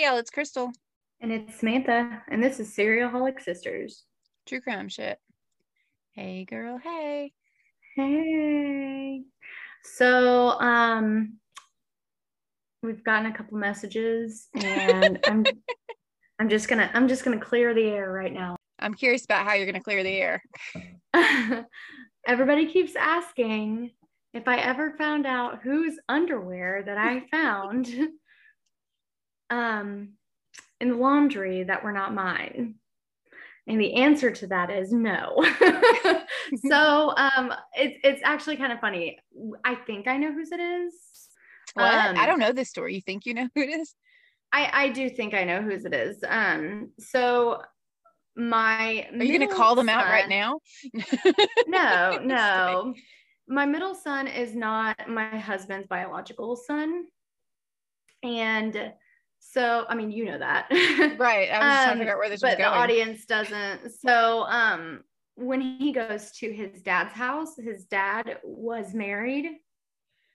Hey y'all, it's Crystal. And it's Samantha, and this is Serialholic Sisters. True crime shit. Hey girl, hey. Hey. So, um, we've gotten a couple messages, and I'm, I'm just gonna, I'm just gonna clear the air right now. I'm curious about how you're gonna clear the air. Everybody keeps asking if I ever found out whose underwear that I found, um, in the laundry that were not mine. And the answer to that is no. so um, it's it's actually kind of funny. I think I know whose it is. What? Um, I don't know this story. You think you know who it is? I I do think I know whose it is. Um, so my Are you gonna call them out right now? No, no. My middle son is not my husband's biological son, and so I mean you know that. Right. I was just trying to figure out where this was Um, but the audience doesn't. So um, when he goes to his dad's house, his dad was married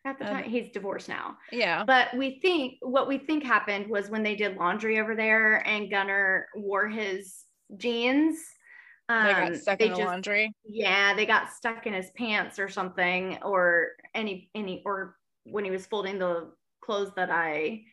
at the Um, time. He's divorced now. yeah. But we think what we think happened was when they did laundry over there and Gunner wore his jeans. They um, got stuck they in the just- laundry. Yeah, they got stuck in his pants or something, or any any or when he was folding the clothes that I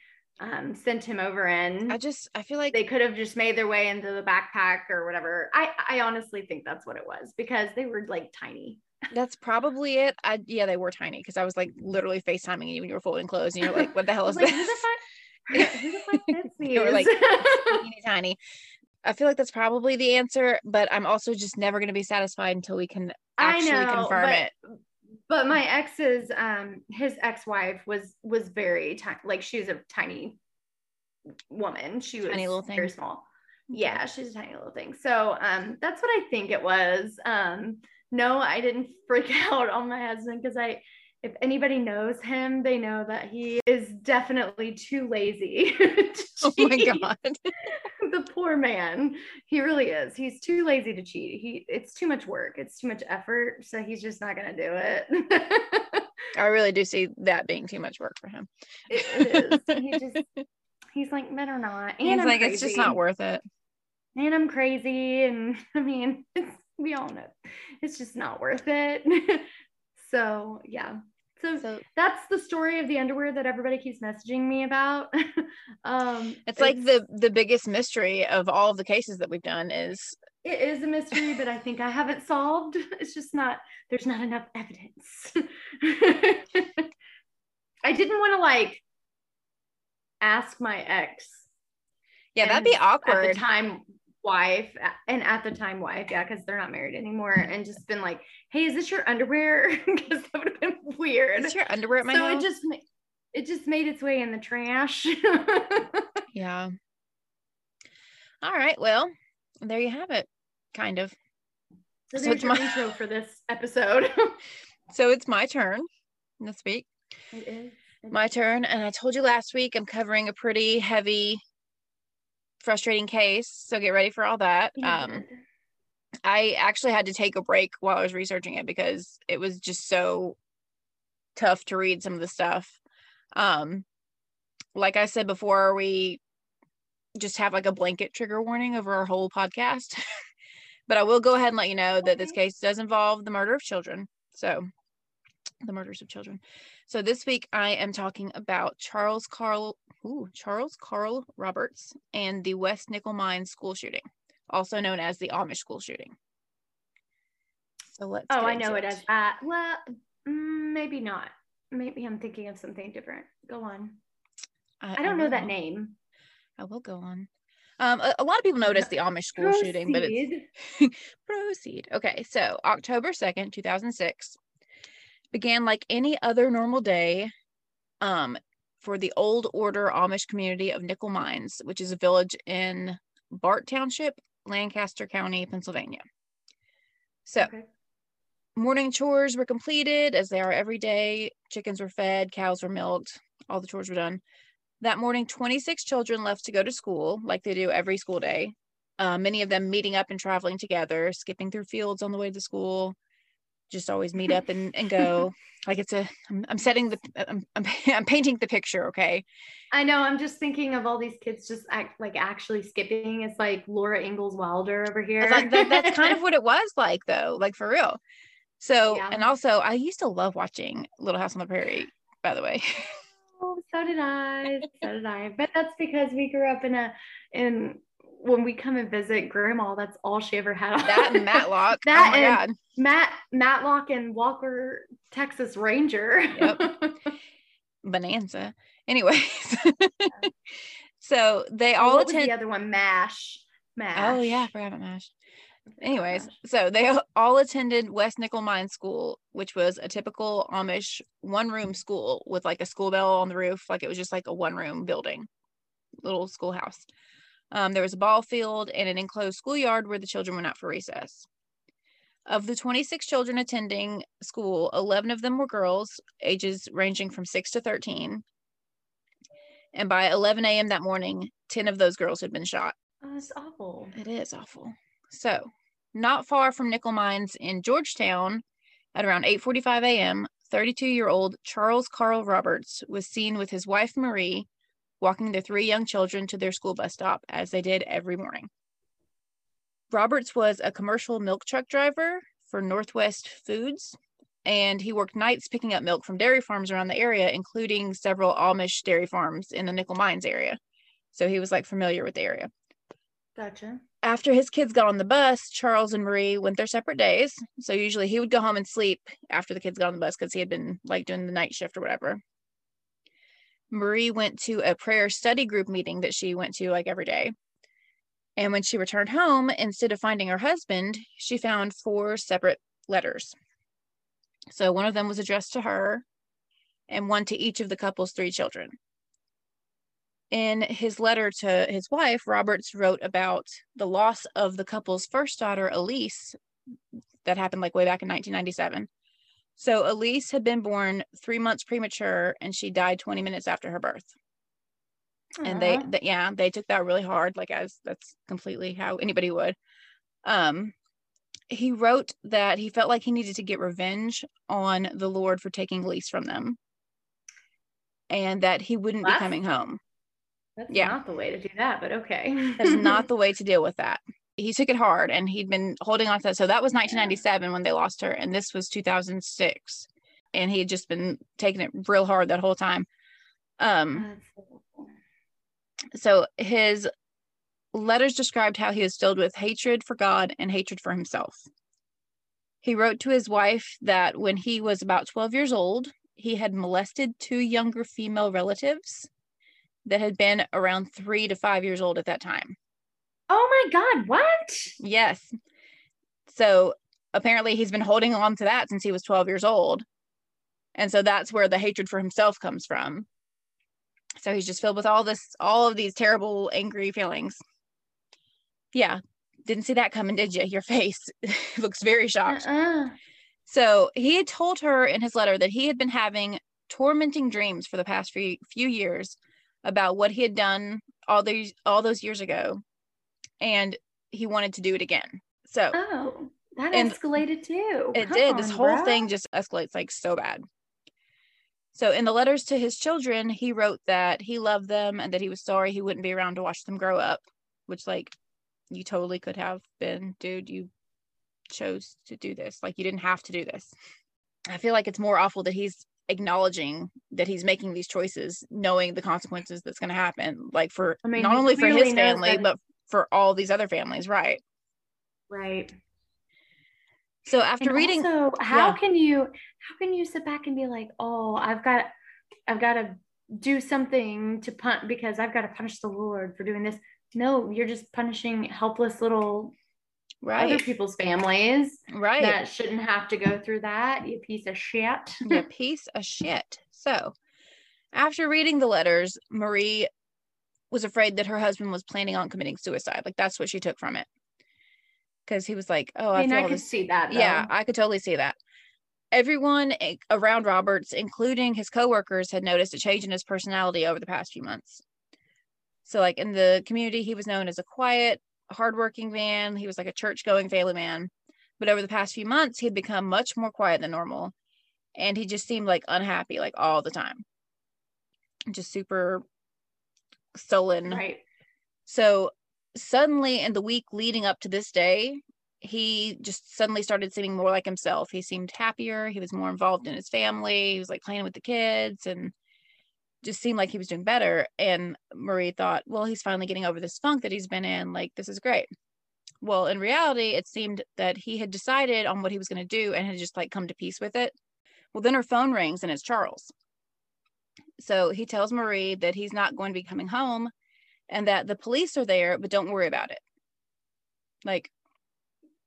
um, sent him over in. I just I feel like they could have just made their way into the backpack or whatever. I I honestly think that's what it was because they were like tiny. that's probably it. I yeah, they were tiny because I was like literally FaceTiming you when you were folding clothes and you're like, what the hell is like, this? who the fuck? Who the fuck fits? They were like teeny tiny. I feel like that's probably the answer, but I'm also just never going to be satisfied until we can actually I know, confirm but, it. But my ex's, um, his ex-wife was was very tiny. Like she was a tiny woman. She was Tiny little thing. very small. Yeah, she's a tiny little thing. So um, that's what I think it was. Um, no, I didn't freak out on my husband because I, if anybody knows him, they know that he is definitely too lazy. to Oh my god. the poor man. He really is. He's too lazy to cheat. He it's too much work. It's too much effort. So he's just not gonna do it. I really do see that being too much work for him. it, it is. He just he's like better not. And He's I'm like, crazy. it's just not worth it. And I'm crazy. And I mean, it's, we all know it's just not worth it. so yeah. So, So that's the story of the underwear that everybody keeps messaging me about. um, it's like the the biggest mystery of all of the cases that we've done is it is a mystery, but I think I haven't solved. It's just not, there's not enough evidence. I didn't want to like ask my ex. yeah, that'd be awkward. At the time, wife, and at the time, wife, yeah, because they're not married anymore, and just been like, hey, is this your underwear? Because that would have been weird. Is your underwear at my so house? it just, it just made its way in the trash. yeah. All right. Well, there you have it. Kind of. so So it's my- intro for this episode. So it's my turn this week. it is. my turn and i told you last week i'm covering a pretty heavy frustrating case so get ready for all that um i actually had to take a break while i was researching it because it was just so tough to read some of the stuff. Um like i said before we just have like a blanket trigger warning over our whole podcast. But i will go ahead and let you know that this case does involve the murder of children. So the murders of children. So this week I am talking about Charles Carl ooh, Charles Carl Roberts and the West Nickel Mine school shooting, also known as the Amish school shooting. So let's Oh, I know it as that. Well, mm, maybe not. Maybe I'm thinking of something different. Go on. I don't know that name. I will go on. Um, a, a lot of people noticed the Amish school Proceed. shooting, but it's proceed. Okay, so October 2nd, 2006 began like any other normal day um, for the Old Order Amish community of Nickel Mines, which is a village in Bart Township, Lancaster County, Pennsylvania. So, Okay. Morning chores were completed as they are every day. Chickens were fed, cows were milked, all the chores were done. That morning, 26 children left to go to school, like they do every school day. Uh, many of them meeting up and traveling together, skipping through fields on the way to school. Just always meet up and, and go. Like it's a, I'm, I'm setting the, I'm, I'm, I'm painting the picture. Okay. I know. I'm just thinking of all these kids just act like actually skipping. It's like Laura Ingalls Wilder over here. That, that- that's kind of what it was like, though, like for real. So, Yeah. and also, I used to love watching Little House on the Prairie, by the way. Oh, so did I. So did I. But that's because we grew up in a in when we come and visit grandma, that's all she ever had. that on. and Matlock. That oh and- God. Matt Matlock and Walker Texas Ranger. Yep. Bonanza. Anyways, so they all attend. the other one? Mash. Mash. Oh yeah, I forgot about Mash. Anyways, so they all attended West Nickel Mine School, which was a typical Amish one room school with like a school bell on the roof. Like it was just like a one room building, little schoolhouse. Um, there was a ball field and an enclosed schoolyard where the children went out for recess. Of the 26 children attending school, 11 of them were girls, ages ranging from 6 to 13. And by 11 a.m. that morning, 10 of those girls had been shot. Oh, it's awful. It is awful. So, not far from nickel mines in Georgetown, at around 8:45 a.m., 32-year-old Charles Carl Roberts was seen with his wife Marie walking their three young children to their school bus stop as they did every morning. Roberts was a commercial milk truck driver for Northwest Foods, and he worked nights picking up milk from dairy farms around the area, including several Amish dairy farms in the nickel mines area. So he was like familiar with the area Gotcha. After his kids got on the bus, Charles and Marie went their separate days. So usually he would go home and sleep after the kids got on the bus because he had been like doing the night shift or whatever. Marie went to a prayer study group meeting that she went to like every day. And when she returned home, instead of finding her husband, she found four separate letters. So one of them was addressed to her, and one to each of the couple's three children in his letter to his wife, Roberts wrote about the loss of the couple's first daughter, Elise, that happened like way back in 1997. So Elise had been born three months premature and she died 20 minutes after her birth. And they, yeah, they took that really hard, like as that's completely how anybody would. Um, he wrote that he felt like he needed to get revenge on the Lord for taking Elise from them, and that he wouldn't be coming home. That's yeah. not the way to do that, but okay. That's not the way to deal with that. He took it hard and he'd been holding on to that. So that was 1997 when they lost her, and this was 2006. And he had just been taking it real hard that whole time. Um, so his letters described how he was filled with hatred for God and hatred for himself. He wrote to his wife that when he was about 12 years old, he had molested two younger female relatives that had been around three to five years old at that time. Oh my God, what? Yes. So apparently he's been holding on to that since he was 12 years old. And so that's where the hatred for himself comes from. So he's just filled with all this, all of these terrible, angry feelings. Yeah. Didn't see that coming, did you? Your face looks very shocked. Uh-uh. So he had told her in his letter that he had been having tormenting dreams for the past few, few years about what he had done all these all those years ago, and he wanted to do it again. So Oh, that escalated too. it Come did. This whole bruh. thing just escalates like so bad. So in the letters to his children, he wrote that he loved them and that he was sorry he wouldn't be around to watch them grow up, which like you totally could have been, dude. You chose to do this. Like you didn't have to do this. I feel like it's more awful that he's acknowledging that he's making these choices, knowing the consequences that's going to happen, like for I mean, not only for his family, that- but for all these other families, right? Right. So after And reading, also, how yeah. can you how can you sit back and be like, oh, I've got I've got to do something to punt because I've got to punish the Lord for doing this. No, you're just punishing helpless little right other people's families right that shouldn't have to go through that. You piece of shit. you piece of shit so after reading the letters marie was afraid that her husband was planning on committing suicide like that's what she took from it because he was like oh i, I mean, I could this see that. yeah i could totally see that everyone eh, around roberts including his coworkers had noticed a change in his personality over the past few months so like in the community he was known as a quiet hardworking man he was like a church going family man but over the past few months he had become much more quiet than normal and he just seemed like unhappy like all the time just super sullen Right. so suddenly in the week leading up to this day, he just suddenly started seeming more like himself. He seemed happier. He was more involved in his family. He was like playing with the kids and just seemed like he was doing better. And Marie thought, well, he's finally getting over this funk that he's been in. Like, this is great. Well, in reality, it seemed that he had decided on what he was going to do and had just like come to peace with it. Well, then her phone rings and it's Charles. So he tells Marie that he's not going to be coming home and that the police are there, but don't worry about it. Like,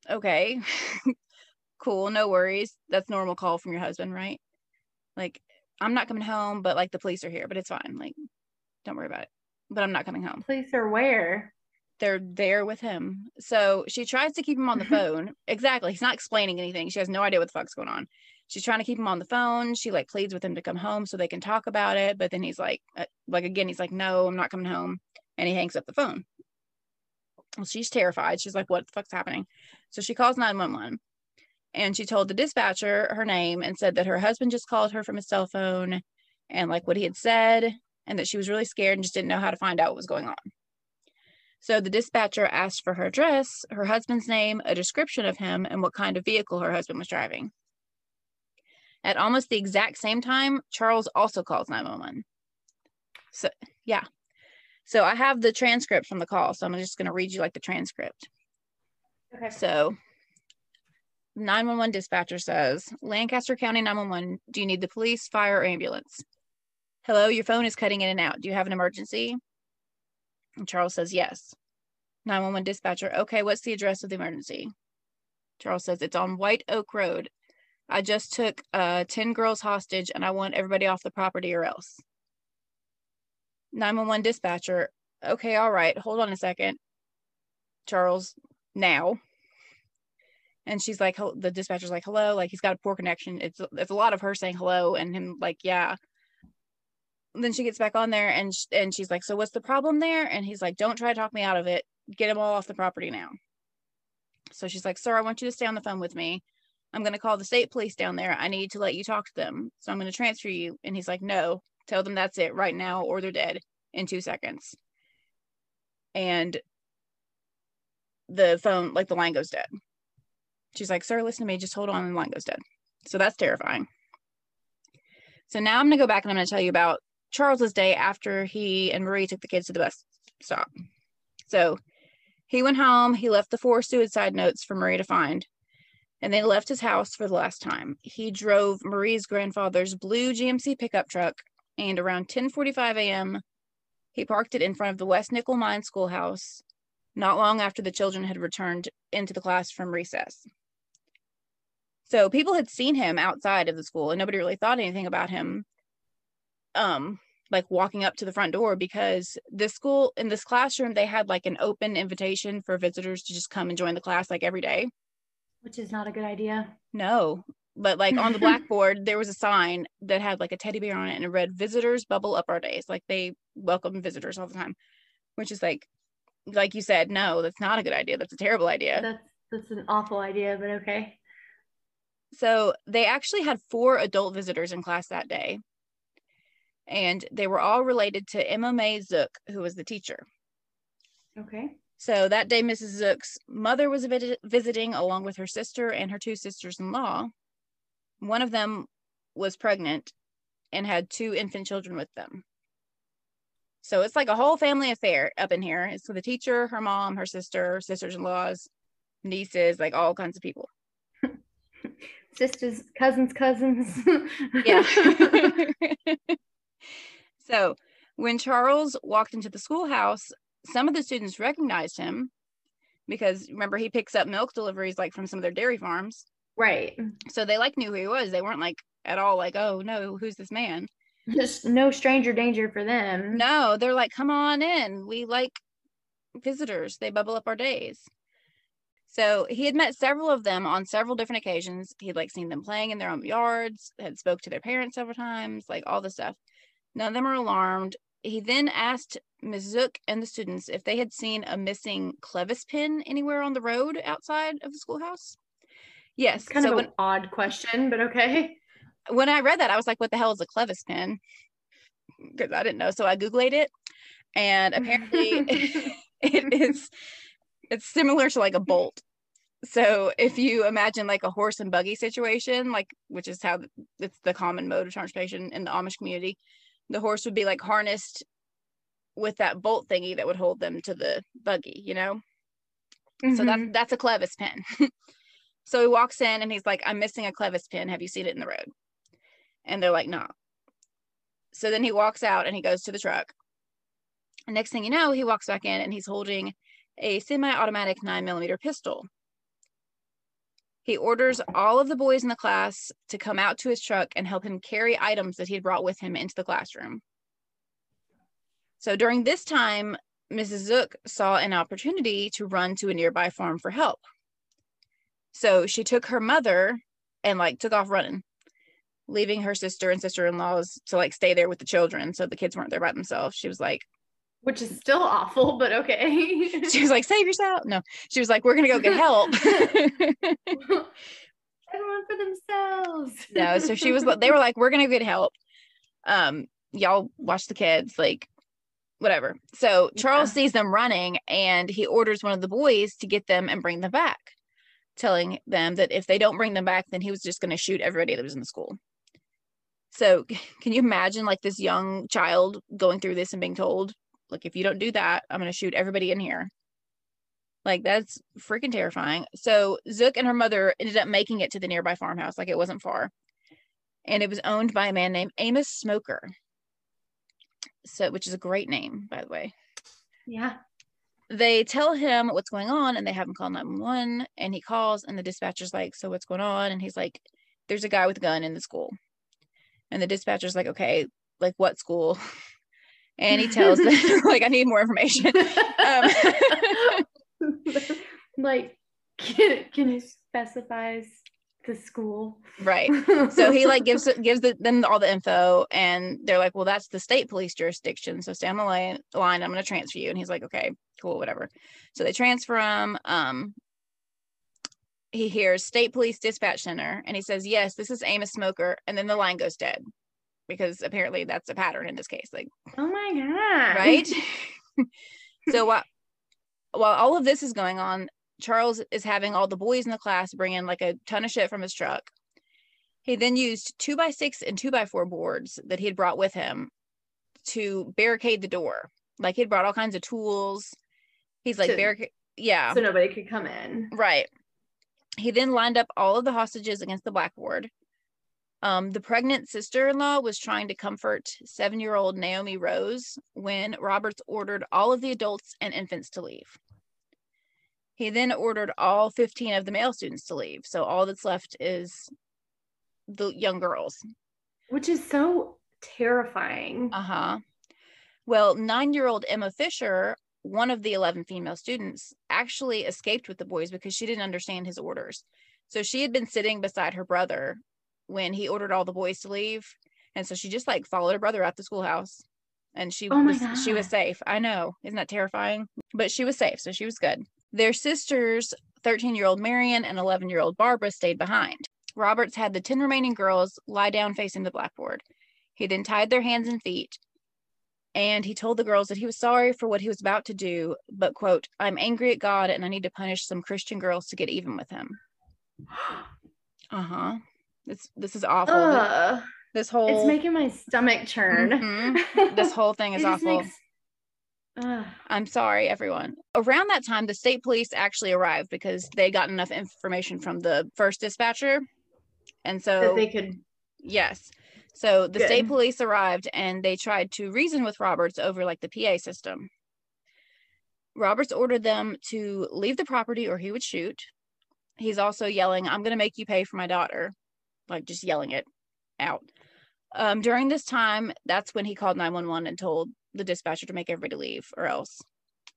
okay, cool, no worries. That's normal call from your husband, right? Like, I'm not coming home, but like the police are here, but it's fine. Like, don't worry about it. But I'm not coming home. Police are where? They're there with him. So she tries to keep him on the phone. Exactly. He's not explaining anything. She has no idea what the fuck's going on. She's trying to keep him on the phone. She like pleads with him to come home so they can talk about it. But then he's like, uh, like again, he's like, no, I'm not coming home and he hangs up the phone. Well, she's terrified. She's like, what the fuck's happening? So she calls 911 and she told the dispatcher her name and said that her husband just called her from his cell phone and like what he had said and that she was really scared and just didn't know how to find out what was going on. So the dispatcher asked for her address, her husband's name, a description of him, and what kind of vehicle her husband was driving. At almost the exact same time, Charles also calls 911. So, yeah. So I have the transcript from the call. So I'm just going to read you like the transcript. Okay. So 911 dispatcher says, Lancaster County 911, do you need the police, fire, or ambulance? Hello, your phone is cutting in and out. Do you have an emergency? And Charles says, yes. 911 dispatcher, okay, what's the address of the emergency? Charles says, it's on White Oak Road. I just took uh, 10 girls hostage and I want everybody off the property or else. 911 dispatcher, okay, all right, hold on a second. Charles, now. And she's like, the dispatcher's like, hello, like he's got a poor connection. It's it's a lot of her saying hello and him like, yeah. Then she gets back on there and sh- and she's like, so what's the problem there? And he's like, don't try to talk me out of it. Get them all off the property now. So she's like, sir, I want you to stay on the phone with me. I'm going to call the state police down there. I need to let you talk to them. So I'm going to transfer you. And he's like, no, tell them that's it right now or they're dead in two seconds. And the phone, like the line goes dead. She's like, sir, listen to me. Just hold on. And the line goes dead. So that's terrifying. So now I'm going to go back and I'm going to tell you about Charles's day after he and Marie took the kids to the bus stop. So he went home. He left the four suicide notes for Marie to find and they left his house for the last time. He drove Marie's grandfather's blue GMC pickup truck, and around 10:45 a.m., he parked it in front of the West Nickel Mine Schoolhouse. Not long after the children had returned into the class from recess. So people had seen him outside of the school, and nobody really thought anything about him. Um, like walking up to the front door because this school in this classroom they had like an open invitation for visitors to just come and join the class like every day. Which is not a good idea. No, but like on the blackboard, there was a sign that had like a teddy bear on it and it read visitors bubble up our days. Like they welcome visitors all the time, which is like, like you said, no, that's not a good idea. That's a terrible idea. That's that's an awful idea, but okay. So they actually had four adult visitors in class that day. And they were all related to Emma Mae Zook, who was the teacher. Okay. So that day, Mrs. Zook's mother was visiting along with her sister and her two sisters in law. One of them was pregnant and had two infant children with them. So it's like a whole family affair up in here. It's with the teacher, her mom, her sister, sisters in laws, nieces, like all kinds of people. Sisters, cousins, cousins. Yeah. so when Charles walked into the schoolhouse, some of the students recognized him because remember he picks up milk deliveries like from some of their dairy farms. Right. So they like knew who he was. They weren't like at all like, oh no, who's this man? Just no stranger danger for them. No, they're like, come on in. We like visitors. They bubble up our days. So he had met several of them on several different occasions. He'd like seen them playing in their own yards, had spoke to their parents several times, like all this stuff. None of them are alarmed. He then asked Ms. Zook and the students if they had seen a missing clevis pin anywhere on the road outside of the schoolhouse. Yes. It's kind so of when, an odd question, but okay. when I read that, I was like, what the hell is a clevis pin? Because I didn't know. So I Googled it. And apparently it is it's similar to like a bolt. So if you imagine like a horse and buggy situation, like which is how it's the common mode of transportation in the Amish community, the horse would be like harnessed with that bolt thingy that would hold them to the buggy, you know? So that's Mhm. that's a clevis pin. so he walks in and he's like, I'm missing a clevis pin. Have you seen it in the road? And they're like, nah. So then he walks out and he goes to the truck. Next thing you know, he walks back in and he's holding a semi-automatic nine millimeter pistol. He orders all of the boys in the class to come out to his truck and help him carry items that he had brought with him into the classroom. So during this time, Mrs. Zook saw an opportunity to run to a nearby farm for help. So she took her mother and like took off running, leaving her sister and sister-in-laws to like stay there with the children. So the kids weren't there by themselves. She was like, Which is still awful, but okay. she was like, save yourself. No, she was like, we're gonna go get help. Everyone for themselves. no, so she was they were like, we're gonna get help. Um, y'all watch the kids, like whatever. So Charles Yeah. sees them running and he orders one of the boys to get them and bring them back, telling them that if they don't bring them back, then he was just gonna shoot everybody that was in the school. So can you imagine like this young child going through this and being told, like, if you don't do that, I'm gonna shoot everybody in here. Like that's freaking terrifying. So Zook and her mother ended up making it to the nearby farmhouse, like it wasn't far. And it was owned by a man named Amos Smoker. So which is a great name, by the way. Yeah. They tell him what's going on and they have him call 911 and he calls and the dispatcher's like, So what's going on? And he's like, There's a guy with a gun in the school. And the dispatcher's like, Okay, like what school? And he tells them, like, I need more information. Um, like, can, can you specify the school? right. so he like gives gives the, them all the info and they're like well that's the state police jurisdiction so stay on the line, line i'm going to transfer you and he's like okay cool whatever so they transfer him um he hears state police dispatch center and he says yes this is amos smoker and then the line goes dead because apparently that's a pattern in this case like Oh my god. right so while while all of this is going on charles is having all the boys in the class bring in like a ton of shit from his truck he then used two by six and two by four boards that he had brought with him to barricade the door like he'd brought all kinds of tools he's like To- barricade yeah So nobody could come in. Right. He then lined up all of the hostages against the blackboard. Um, the pregnant sister in law was trying to comfort seven year old Naomi Rose when Roberts ordered all of the adults and infants to leave. He then ordered all 15 of the male students to leave. So all that's left is the young girls. Which is so terrifying. Uh huh. Well, nine year old Emma Fisher, one of the 11 female students, actually escaped with the boys because she didn't understand his orders. So she had been sitting beside her brother when he ordered all the boys to leave. And so she just like followed her brother out the schoolhouse and she Oh was she was safe. I know. Isn't that terrifying? But she was safe, so she was good. Their sisters, 13-year-old Marian and 11-year-old Barbara stayed behind. Roberts had the 10 remaining girls lie down facing the blackboard. He then tied their hands and feet and he told the girls that he was sorry for what he was about to do, but quote, I'm angry at God and I need to punish some Christian girls to get even with him. Uh-huh. This this is awful. This whole It's making my stomach churn. Mhm. this whole thing is awful. makes-. I'm sorry, everyone. Around that time, the state police actually arrived because they got enough information from the first dispatcher. And so that they could Yes. So the state police arrived and they tried to reason with Roberts over like the PA system. Roberts ordered them to leave the property or he would shoot. He's also yelling, I'm going to make you pay for my daughter, like just yelling it out. Um, during this time, that's when he called 911 and told the dispatcher to make everybody leave or else.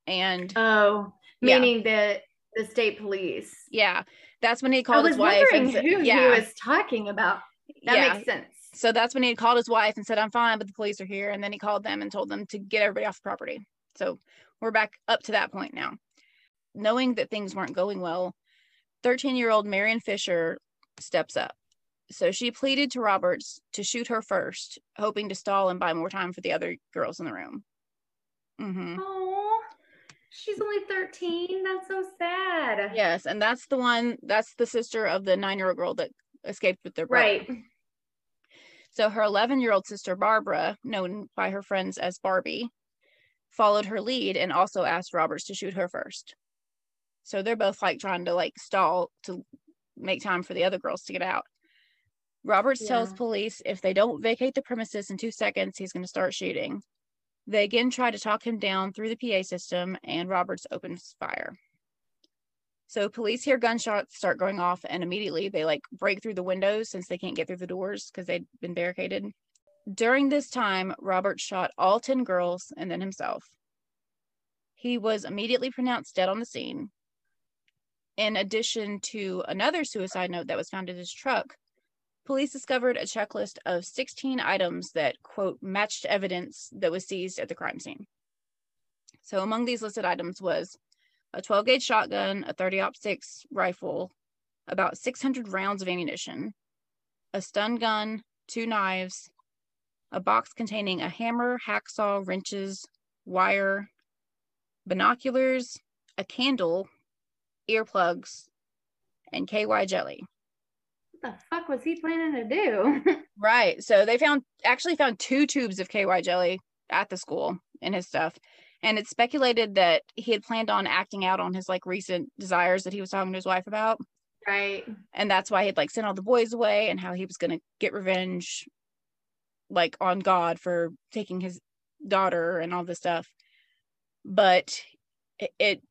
And oh, Yeah. meaning the the state police. yeah, that's when he called his wife. And said, who yeah, he was talking about. That yeah. makes sense. So that's when he called his wife and said, I'm fine, but the police are here. And then he called them and told them to get everybody off the property. So we're back up to that point now. Knowing that things weren't going well, 13 year old Marian Fisher steps up. So she pleaded to Roberts to shoot her first, hoping to stall and buy more time for the other girls in the room. Mm-hmm. Oh, she's only 13. That's so sad. Yes. And that's the one, that's the sister of the nine year old girl that escaped with their brother. Right. So her 11 year old sister, Barbara, known by her friends as Barbie, followed her lead and also asked Roberts to shoot her first. So they're both like trying to like stall to make time for the other girls to get out. Roberts tells police if they don't vacate the premises in two seconds, he's going to start shooting. They again try to talk him down through the PA system, and Roberts opens fire. So police hear gunshots start going off, and immediately they like break through the windows since they can't get through the doors because they'd been barricaded. During this time, Roberts shot all 10 girls and then himself. He was immediately pronounced dead on the scene. In addition to another suicide note that was found in his truck, police discovered a checklist of 16 items that, quote, matched evidence that was seized at the crime scene. So among these listed items was a 12 gauge shotgun, a 30 6 rifle, about 600 rounds of ammunition, a stun gun, two knives, a box containing a hammer, hacksaw, wrenches, wire, binoculars, a candle, earplugs, and KY jelly. What the fuck was he planning to do? Right. So they found actually found two tubes of KY jelly at the school in his stuff. And it's speculated that he had planned on acting out on his like recent desires that he was talking to his wife about. right. And that's why he'd like sent all the boys away and how he was gonna get revenge like on God for taking his daughter and all this stuff. But it, it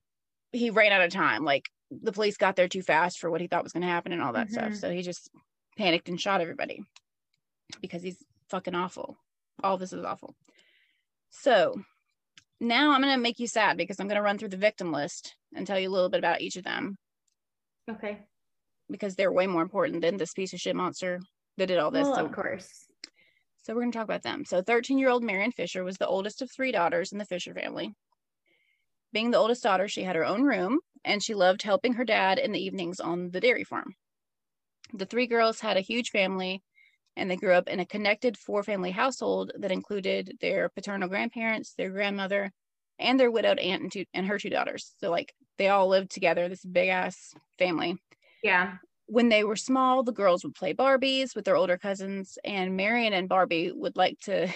he ran out of time. Like the police got there too fast for what he thought was gonna happen and all that stuff. Mhm. So he just panicked and shot everybody because he's fucking awful. All this is awful. So now I'm gonna make you sad because I'm gonna run through the victim list and tell you a little bit about each of them Okay. because they're way more important than this piece of shit monster that did all this. Well, so, of course. so we're gonna talk about them. So 13 year old Marian Fisher was the oldest of three daughters in the Fisher family. Being the oldest daughter, she had her own room and she loved helping her dad in the evenings on the dairy farm. The three girls had a huge family and they grew up in a connected four family household that included their paternal grandparents, their grandmother, and their widowed aunt and, two, and her two daughters. So, like, they all lived together, this big ass family. Yeah. When they were small, the girls would play Barbies with their older cousins, and Marian and Barbie would like to.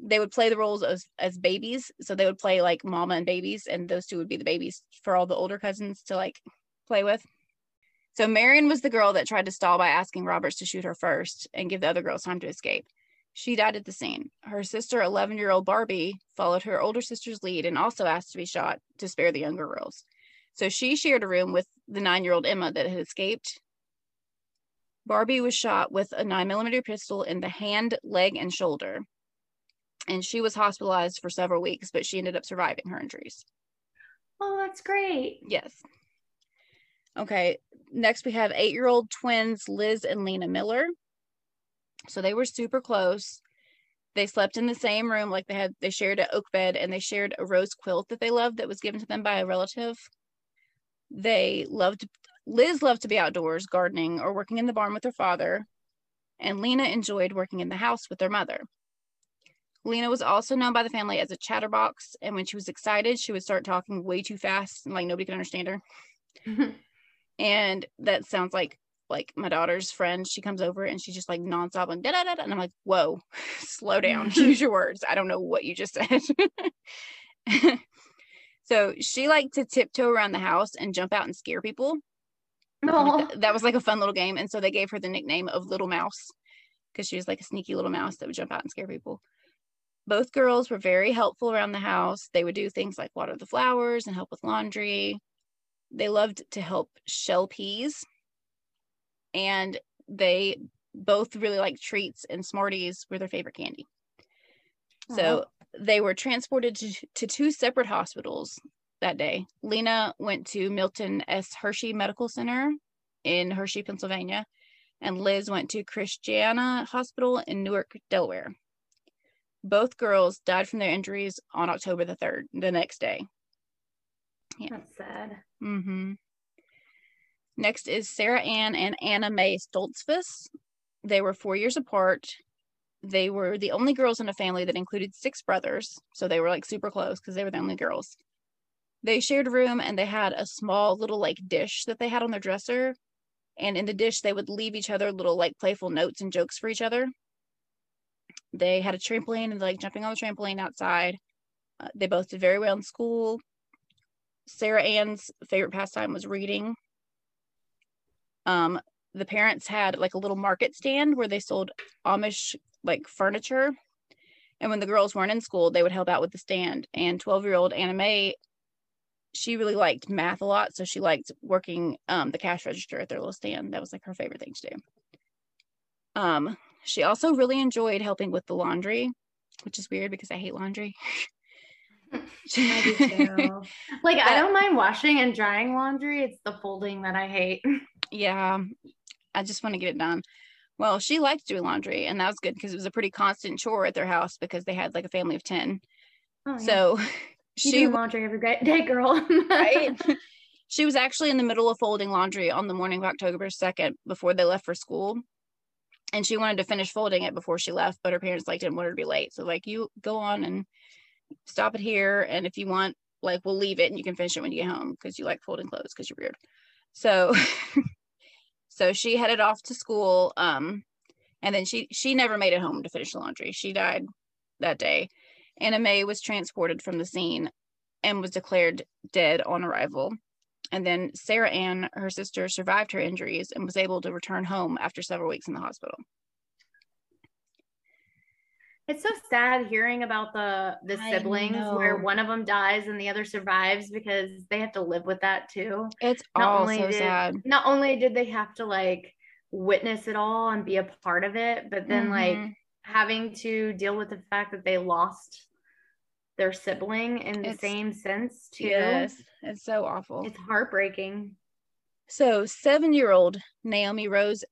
They would play the roles as as babies, so they would play like mama and babies, and those two would be the babies for all the older cousins to like play with. So Marian was the girl that tried to stall by asking Roberts to shoot her first and give the other girls time to escape. She died at the scene. Her sister, 11 year old Barbie, followed her older sister's lead and also asked to be shot to spare the younger girls. So she shared a room with the nine year old Emma that had escaped. Barbie was shot with a nine millimeter pistol in the hand, leg, and shoulder. And she was hospitalized for several weeks, but she ended up surviving her injuries. Oh, that's great. Yes. Okay. Next, we have eight year old twins, Liz and Lena Miller. So they were super close. They slept in the same room, like they had, they shared an oak bed and they shared a rose quilt that they loved that was given to them by a relative. They loved, Liz loved to be outdoors, gardening, or working in the barn with her father. And Lena enjoyed working in the house with their mother. Lena was also known by the family as a chatterbox, and when she was excited, she would start talking way too fast and like nobody could understand her. Mm-hmm. And that sounds like like my daughter's friend. She comes over and she's just like nonstop and da da da, and I'm like, whoa, slow down, mm-hmm. use your words. I don't know what you just said. so she liked to tiptoe around the house and jump out and scare people. Like, that was like a fun little game, and so they gave her the nickname of Little Mouse because she was like a sneaky little mouse that would jump out and scare people. Both girls were very helpful around the house. They would do things like water the flowers and help with laundry. They loved to help shell peas. And they both really liked treats, and Smarties were their favorite candy. So they were transported to, to two separate hospitals that day. Lena went to Milton S. Hershey Medical Center in Hershey, Pennsylvania, and Liz went to Christiana Hospital in Newark, Delaware. Both girls died from their injuries on October the 3rd, the next day. Yeah. That's sad. Mm-hmm. Next is Sarah Ann and Anna Mae Stoltzfus. They were four years apart. They were the only girls in a family that included six brothers. So they were like super close because they were the only girls. They shared a room and they had a small little like dish that they had on their dresser. And in the dish, they would leave each other little like playful notes and jokes for each other. They had a trampoline and like jumping on the trampoline outside. Uh, they both did very well in school. Sarah Ann's favorite pastime was reading. Um, the parents had like a little market stand where they sold Amish like furniture. And when the girls weren't in school, they would help out with the stand. And 12 year old Anna Mae, she really liked math a lot. So she liked working um, the cash register at their little stand. That was like her favorite thing to do. Um, she also really enjoyed helping with the laundry, which is weird because I hate laundry. I like but, I don't mind washing and drying laundry. It's the folding that I hate. Yeah. I just want to get it done. Well, she liked doing laundry, and that was good because it was a pretty constant chore at their house because they had like a family of 10. Oh, yeah. So she do laundry every day, girl. right? She was actually in the middle of folding laundry on the morning of October 2nd before they left for school. And she wanted to finish folding it before she left, but her parents like didn't want her to be late. So like you go on and stop it here. And if you want, like we'll leave it and you can finish it when you get home because you like folding clothes because you're weird. So So she headed off to school. Um, and then she she never made it home to finish the laundry. She died that day. Anna Mae was transported from the scene and was declared dead on arrival. And then Sarah Ann, her sister, survived her injuries and was able to return home after several weeks in the hospital it's so sad hearing about the the siblings where one of them dies and the other survives because they have to live with that too. It's not all only so did, sad. Not only did they have to like witness it all and be a part of it, but then mm-hmm. like having to deal with the fact that they lost their sibling in the it's, same sense too. Yes, it's so awful. It's heartbreaking. So seven year old Naomi Rose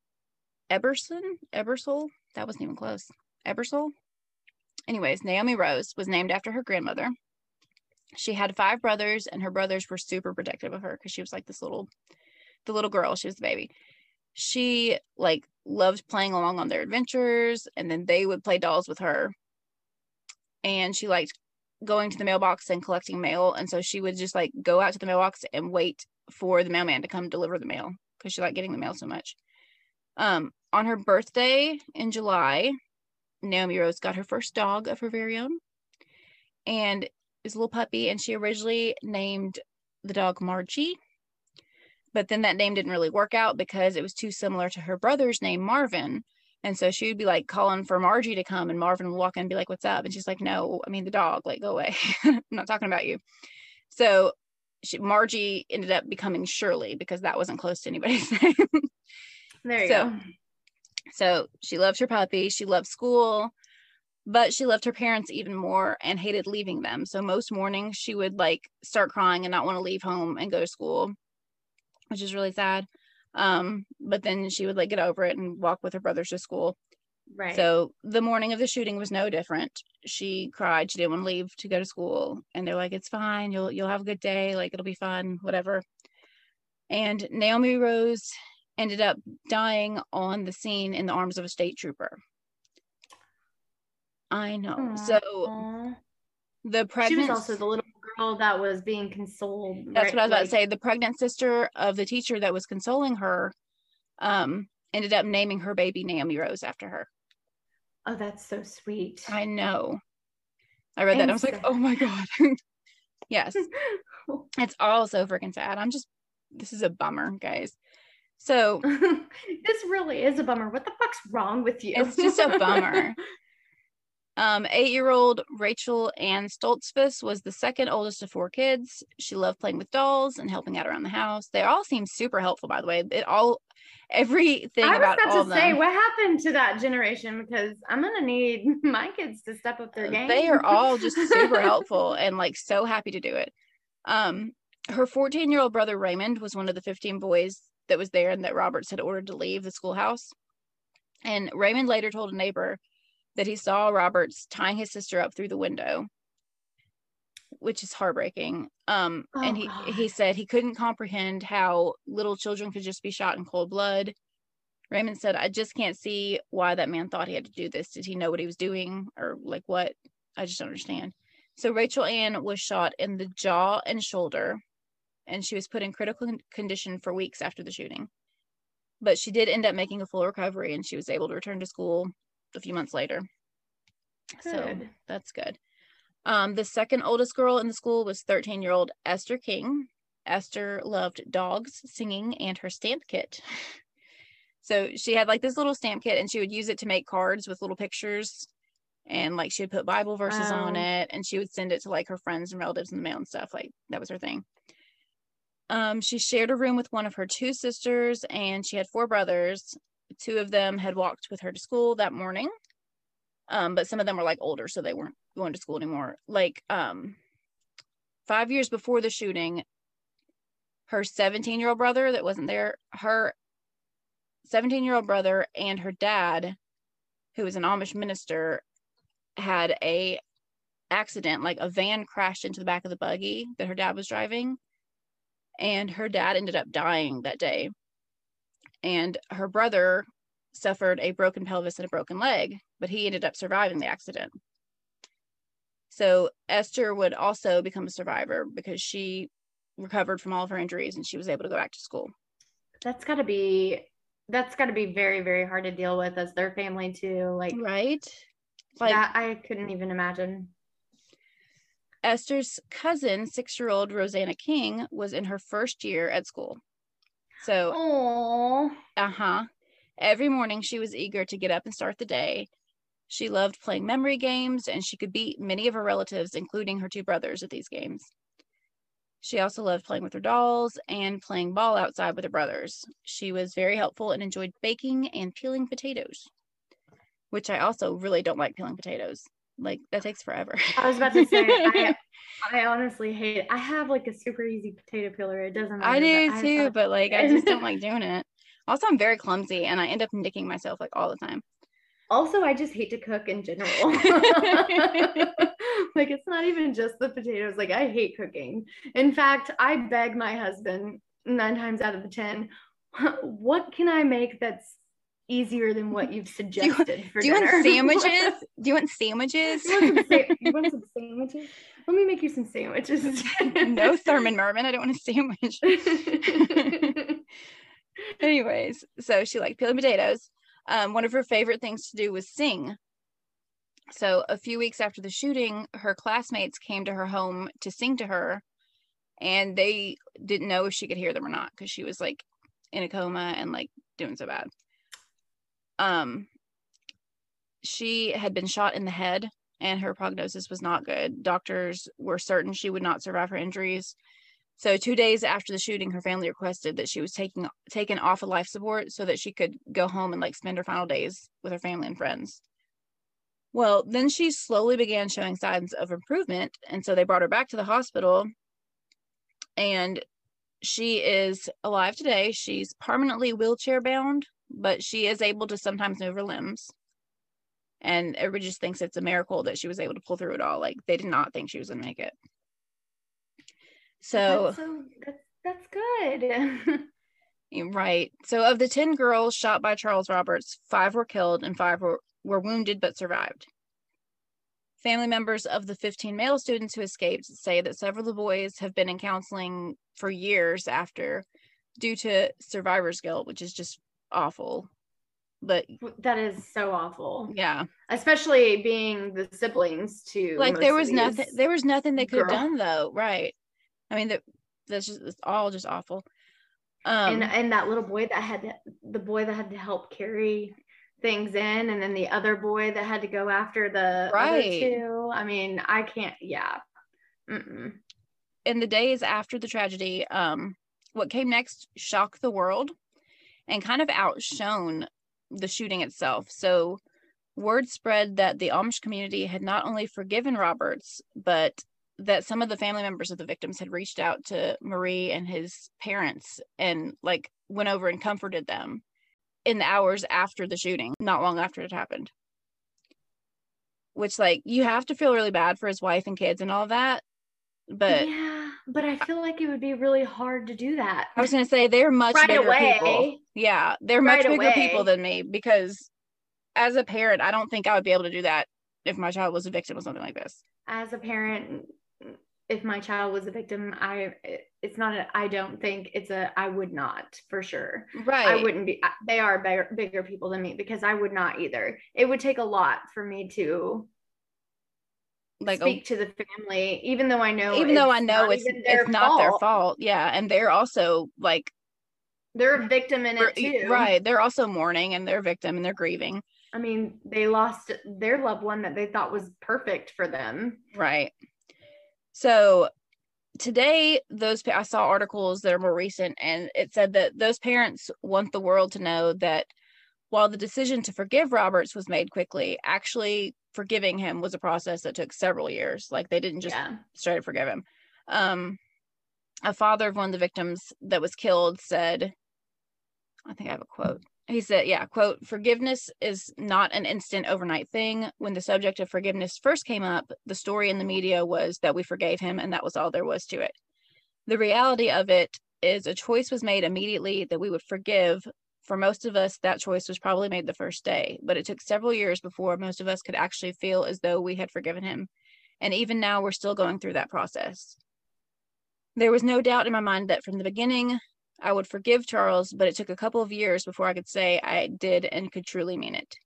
Eberson, Ebersole, that wasn't even close. Ebersole, anyways, Naomi Rose was named after her grandmother. She had five brothers, and her brothers were super protective of her because she was like this little, the little girl. She was the baby. She like loved playing along on their adventures, and then they would play dolls with her. And she liked going to the mailbox and collecting mail, and so she would just like go out to the mailbox and wait for the mailman to come deliver the mail because she liked getting the mail so much. Um, on her birthday in July, Naomi Rose got her first dog of her very own, and it was a little puppy. And she originally named the dog Margie, but then that name didn't really work out because it was too similar to her brother's name Marvin. And so she would be like calling for Margie to come, and Marvin would walk in and be like, "What's up?" And she's like, "No, I mean the dog. Like, go away. I'm not talking about you." So she, Margie ended up becoming Shirley because that wasn't close to anybody's name. there you so, go. So she loved her puppy, she loved school, but she loved her parents even more and hated leaving them. So most mornings she would like start crying and not want to leave home and go to school, which is really sad. Um, but then she would like get over it and walk with her brothers to school. Right. So the morning of the shooting was no different. She cried. She didn't want to leave to go to school, and they're like, "It's fine. You'll you'll have a good day. Like it'll be fun. Whatever." And Naomi Rose ended up dying on the scene in the arms of a state trooper. I know. Aww. So the pregnant She was also the little girl that was being consoled. That's right? what I was like, about to say. The pregnant sister of the teacher that was consoling her um ended up naming her baby Naomi Rose after her. Oh, that's so sweet. I know. I read that. I was sad. like, oh my God. yes. it's all so freaking sad. I'm just this is a bummer, guys. So this really is a bummer. What the fuck's wrong with you? it's just a bummer. Um, eight-year-old Rachel Ann Stoltzfus was the second oldest of four kids. She loved playing with dolls and helping out around the house. They all seem super helpful, by the way. It all everything I was about about to say, what happened to that generation? Because I'm gonna need my kids to step up their game. They are all just super helpful and like so happy to do it. Um, her 14 year old brother Raymond was one of the 15 boys that was there and that Roberts had ordered to leave the schoolhouse. And Raymond later told a neighbor that he saw Roberts tying his sister up through the window, which is heartbreaking. Um, Oh, and he God. he said he couldn't comprehend how little children could just be shot in cold blood. Raymond said, "I just can't see why that man thought he had to do this. Did he know what he was doing, or like what? I just don't understand." So Rachel Ann was shot in the jaw and shoulder, and she was put in critical condition for weeks after the shooting. But she did end up making a full recovery, and she was able to return to school a few months later. So that's good. Um, the second oldest girl in the school was 13 year old Esther King. Esther loved dogs, singing, and her stamp kit. So she had like this little stamp kit and she would use it to make cards with little pictures. And like she would put Bible verses on it and she would send it to like her friends and relatives in the mail and stuff. Like that was her thing. Um, she shared a room with one of her two sisters and she had four brothers. Two of them had walked with her to school that morning. Um, but some of them were like older, so they weren't going to school anymore. Like um five years before the shooting, her 17 year old brother that wasn't there, her 17 year old brother and her dad, who was an Amish minister, had a accident, like a van crashed into the back of the buggy that her dad was driving. And her dad ended up dying that day. And her brother suffered a broken pelvis and a broken leg, but he ended up surviving the accident. So Esther would also become a survivor because she recovered from all of her injuries and she was able to go back to school. That's gotta be that's gotta be very, very hard to deal with as their family too. Like Right? Like that I couldn't even imagine. Esther's cousin, six year old Rosanna King, was in her first year at school. So, uh huh. Every morning she was eager to get up and start the day. She loved playing memory games and she could beat many of her relatives, including her two brothers, at these games. She also loved playing with her dolls and playing ball outside with her brothers. She was very helpful and enjoyed baking and peeling potatoes, which I also really don't like peeling potatoes. Like, that takes forever. I was about to say I I honestly hate it. I have like a super easy potato peeler. It doesn't matter. I do too, but like I just don't like doing it. Also, I'm very clumsy and I end up nicking myself like all the time. Also, I just hate to cook in general. like it's not even just the potatoes. Like I hate cooking. In fact, I beg my husband nine times out of the ten, what can I make that's easier than what you've suggested for Do you want sandwiches? Do you want sandwiches? you, want sa- you want some sandwiches? Let me make you some sandwiches. no Thurman Merman. I don't want a sandwich. Anyways, so she liked peeling potatoes. Um, one of her favorite things to do was sing. So a few weeks after the shooting, her classmates came to her home to sing to her, and they didn't know if she could hear them or not because she was like in a coma and like doing so bad. Um, she had been shot in the head, and her prognosis was not good. Doctors were certain she would not survive her injuries. So two days after the shooting, her family requested that she was taking taken off of life support so that she could go home and like spend her final days with her family and friends. Well, then she slowly began showing signs of improvement, and so they brought her back to the hospital. And she is alive today. She's permanently wheelchair bound, but she is able to sometimes move her limbs. And everybody just thinks it's a miracle that she was able to pull through it all. Like they did not think she was gonna make it. So that's, so that's, that's good. Right. So of the 10 girls shot by Charles Roberts, five were killed and five were, were wounded but survived. Family members of the 15 male students who escaped say that several of the boys have been in counseling for years after due to survivor's guilt, which is just awful. But that is so awful. yeah, Especially being the siblings to like there was nothing there was nothing they could have done though, right? I mean that that's just it's all just awful. Um and and that little boy that had to, the boy that had to help carry things in and then the other boy that had to go after the Right. other two. I mean, I can't yeah. Mm-mm. in the days after the tragedy, um, what came next shocked the world and kind of outshone the shooting itself. So, word spread that the Amish community had not only forgiven Roberts, but that some of the family members of the victims had reached out to Marie and his parents and like went over and comforted them in the hours after the shooting, not long after it happened. Which, like, you have to feel really bad for his wife and kids and all that. But yeah, but I feel like it would be really hard to do that. I was gonna say they're much Right bigger people. Yeah, they're much Right bigger people than me because as a parent, I don't think I would be able to do that if my child was a victim of something like this. As a parent, if my child was a victim, I it's not a I don't think it's a I would not for sure. Right. I wouldn't be. They are bigger, bigger people than me because I would not either. It would take a lot for me to like a- speak oh to the family, even though I know. even though I know it's it's not their fault. Yeah, and they're also like They're a victim in it too. right. They're also mourning and they're a victim and they're grieving. I mean, they lost their loved one that they thought was perfect for them. Right. So today, those I saw articles that are more recent, and it said that those parents want the world to know that while the decision to forgive Roberts was made quickly, actually forgiving him was a process that took several years. Like they didn't just yeah. straight forgive him. Um, a father of one of the victims that was killed said, I think I have a quote. He said, yeah, quote, forgiveness is not an instant overnight thing. When the subject of forgiveness first came up, the story in the media was that we forgave him and that was all there was to it. The reality of it is a choice was made immediately that we would forgive. For most of us, that choice was probably made the first day, but it took several years before most of us could actually feel as though we had forgiven him. And even now, we're still going through that process. There was no doubt in my mind that from the beginning, I would forgive Charles, but it took a couple of years before I could say I did and could truly mean it.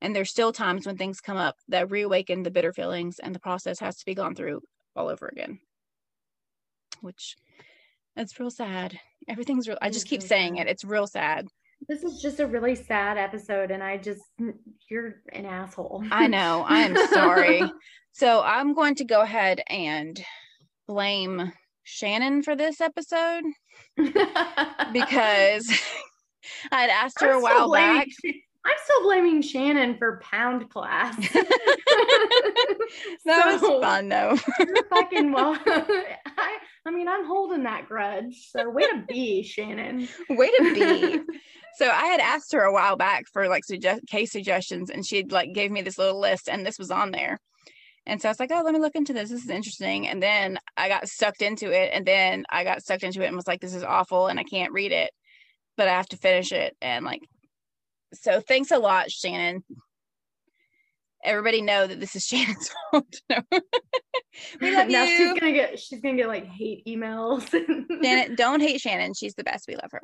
And there's still times when things come up that reawaken the bitter feelings, and the process has to be gone through all over again. Which, it's real sad. Everything's real. I just keep saying it. It's real sad. This is just a really sad episode, and I just you're an asshole. I know. I am sorry. So I'm going to go ahead and blame Shannon for this episode because I'd asked her I'm a while back. I'm still blaming Shannon for pound class. That So, was fun though. You're fucking well. I, I mean, I'm holding that grudge. So way to be, Shannon. Way to be. So I had asked her a while back for like suggest case suggestions, and she'd like gave me this little list, and this was on there. And so I was like, oh, let me look into this. This is interesting. And then I got sucked into it, and then I got sucked into it and was like, this is awful, and I can't read it, but I have to finish it. And like, so thanks a lot, Shannon. Everybody know that this is Shannon's fault. No. we love now you. she's gonna get she's gonna get like hate emails. Shannon, don't hate Shannon. She's the best. We love her.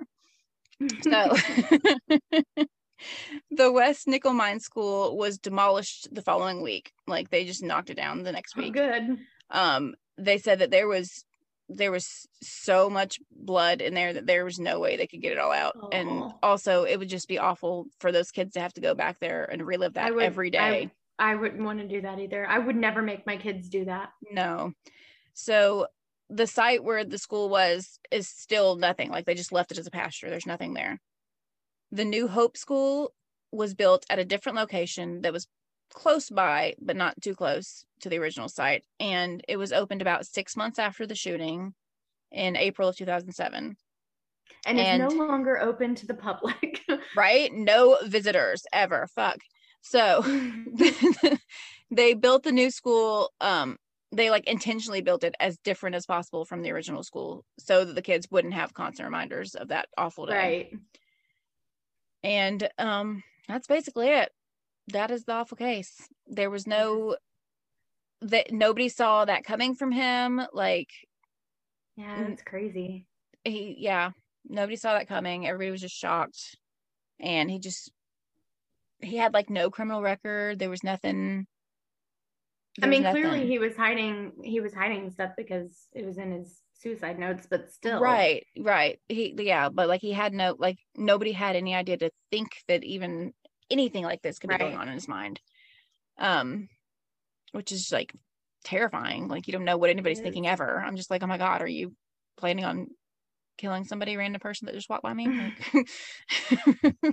So the West Nickel Mine School was demolished the following week. Like they just knocked it down the next Oh, week. good. Um, they said that there was there was so much blood in there that there was no way they could get it all out. And also it would just be awful for those kids to have to go back there and relive that would- every day. I wouldn't want to do that either. I would never make my kids do that. No. So the site where the school was is still nothing. Like they just left it as a pasture. There's nothing there. The new Hope School was built at a different location that was close by, but not too close to the original site. And it was opened about six months after the shooting in April of 2007. And, And- it's no longer open to the public. Right? No visitors ever. Fuck. So they built the new school um they like intentionally built it as different as possible from the original school so that the kids wouldn't have constant reminders of that awful day. Right. and um that's basically it. That is the awful case. There was no that nobody saw that coming from him like Yeah, that's crazy. he yeah nobody saw that coming. Everybody was just shocked. And he just he had like no criminal record. There was nothing I there was mean, clearly he was hiding he was hiding stuff because it was in his suicide notes, but still. Right, right. He yeah, but like he had no like nobody had any idea to think that even anything like this could be going on in his mind. Um, which is like terrifying. Like you don't know what anybody's thinking ever. I'm just like, oh my god, are you planning on killing somebody, random person that just walked by me? Like,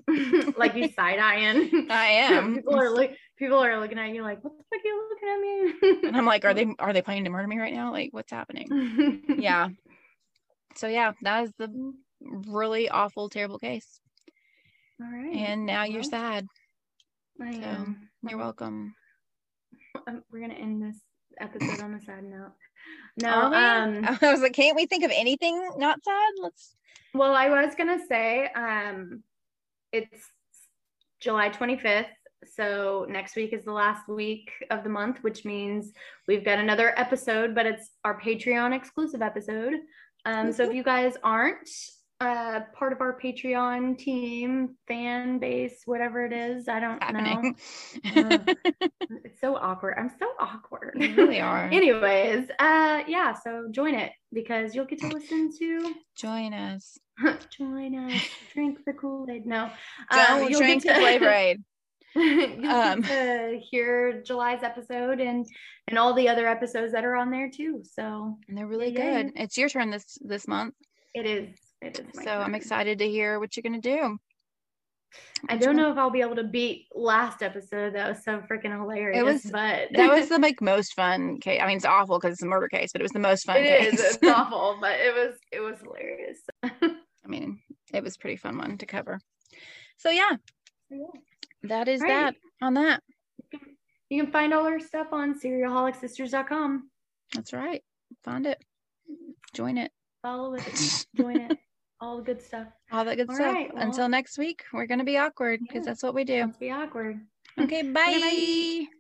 like you side eyeing. I am. people are like people are looking at you like, what the fuck are you looking at me? and I'm like, are they are they planning to murder me right now? Like, what's happening? Yeah. So yeah, that is the really awful, terrible case. All right. And now you're sad. I so, am. You're welcome. Um, we're gonna end this episode on a sad note. No, um, I was like, can't we think of anything not sad? Let's. well, I was gonna say, um, it's July 25th, so next week is the last week of the month, which means we've got another episode, but it's our Patreon exclusive episode. Um, so if you guys aren't uh part of our Patreon team, fan base, whatever it is, I don't know. Happening. It's so awkward. I'm so awkward. You really are. Anyways, uh yeah, so join it because you'll get to listen to Join us. join us, drink the Kool-Aid. No. Don't um, you'll drink the get to- flavor aid. you'll Um, get to hear July's episode and and all the other episodes that are on there too. So And they're really Yeah, good. It's your turn this this month. it is it is So I'm excited to hear what you're gonna do. I don't know if I'll be able to beat last episode. That was so freaking hilarious. It was- but That was the like most fun case. I mean, it's awful because it's a murder case, but it was the most fun it case. is. It's awful, but it was it was hilarious. I mean, it was a pretty fun one to cover. So yeah, Yeah. that is Right. that on that. You can find all our stuff on serialholicsisters.com. That's right. Find it. Join it. Follow it, join it, all the good stuff. All that good All stuff. right, well- Until next week, we're gonna be awkward because Yeah. that's what we do. Let's be awkward. Okay, bye. bye.